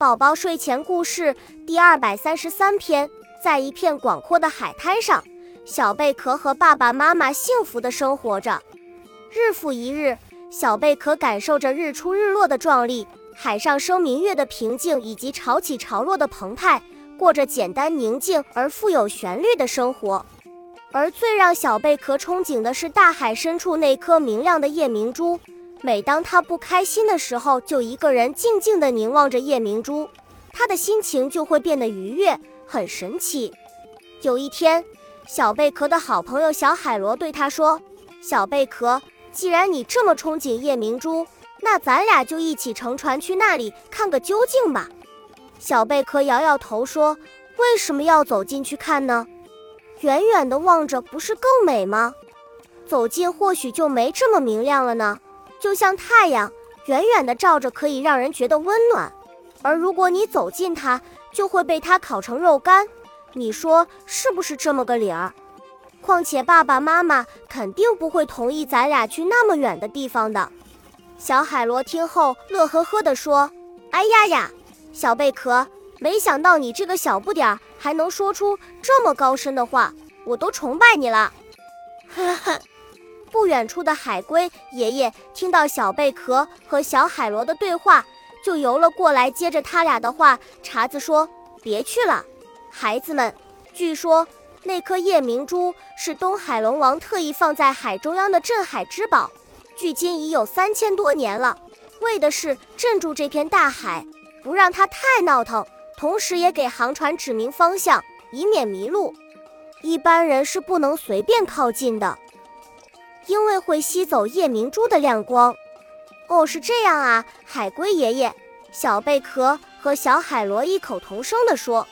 宝宝睡前故事第二百三十三篇，在一片广阔的海滩上，小贝壳和爸爸妈妈幸福的生活着。日复一日，小贝壳感受着日出日落的壮丽，海上生明月的平静，以及潮起潮落的澎湃，过着简单宁静而富有旋律的生活。而最让小贝壳憧憬的是大海深处那颗明亮的夜明珠。每当他不开心的时候，就一个人静静地凝望着夜明珠，他的心情就会变得愉悦，很神奇。有一天，小贝壳的好朋友小海螺对他说：“小贝壳，既然你这么憧憬夜明珠，那咱俩就一起乘船去那里看个究竟吧。”小贝壳摇摇头说：“为什么要走进去看呢？远远的望着不是更美吗？走近或许就没这么明亮了呢。”就像太阳，远远的照着可以让人觉得温暖，而如果你走近它，就会被它烤成肉干。你说是不是这么个理儿？况且爸爸妈妈肯定不会同意咱俩去那么远的地方的。小海螺听后乐呵呵地说：“哎呀呀，小贝壳，没想到你这个小不点儿还能说出这么高深的话，我都崇拜你了。”呵呵。远处的海龟爷爷听到小贝壳和小海螺的对话，就游了过来，接着他俩的话，茬子说：“别去了，孩子们。据说那颗夜明珠是东海龙王特意放在海中央的镇海之宝，距今已有三千多年了，为的是镇住这片大海，不让它太闹腾，同时也给航船指明方向，以免迷路。一般人是不能随便靠近的。”因为会吸走夜明珠的亮光，哦，是这样啊！海龟爷爷、小贝壳和小海螺异口同声地说。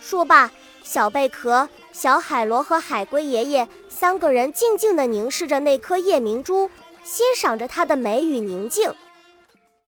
说罢，小贝壳、小海螺和海龟爷爷三个人静静地凝视着那颗夜明珠，欣赏着它的美与宁静。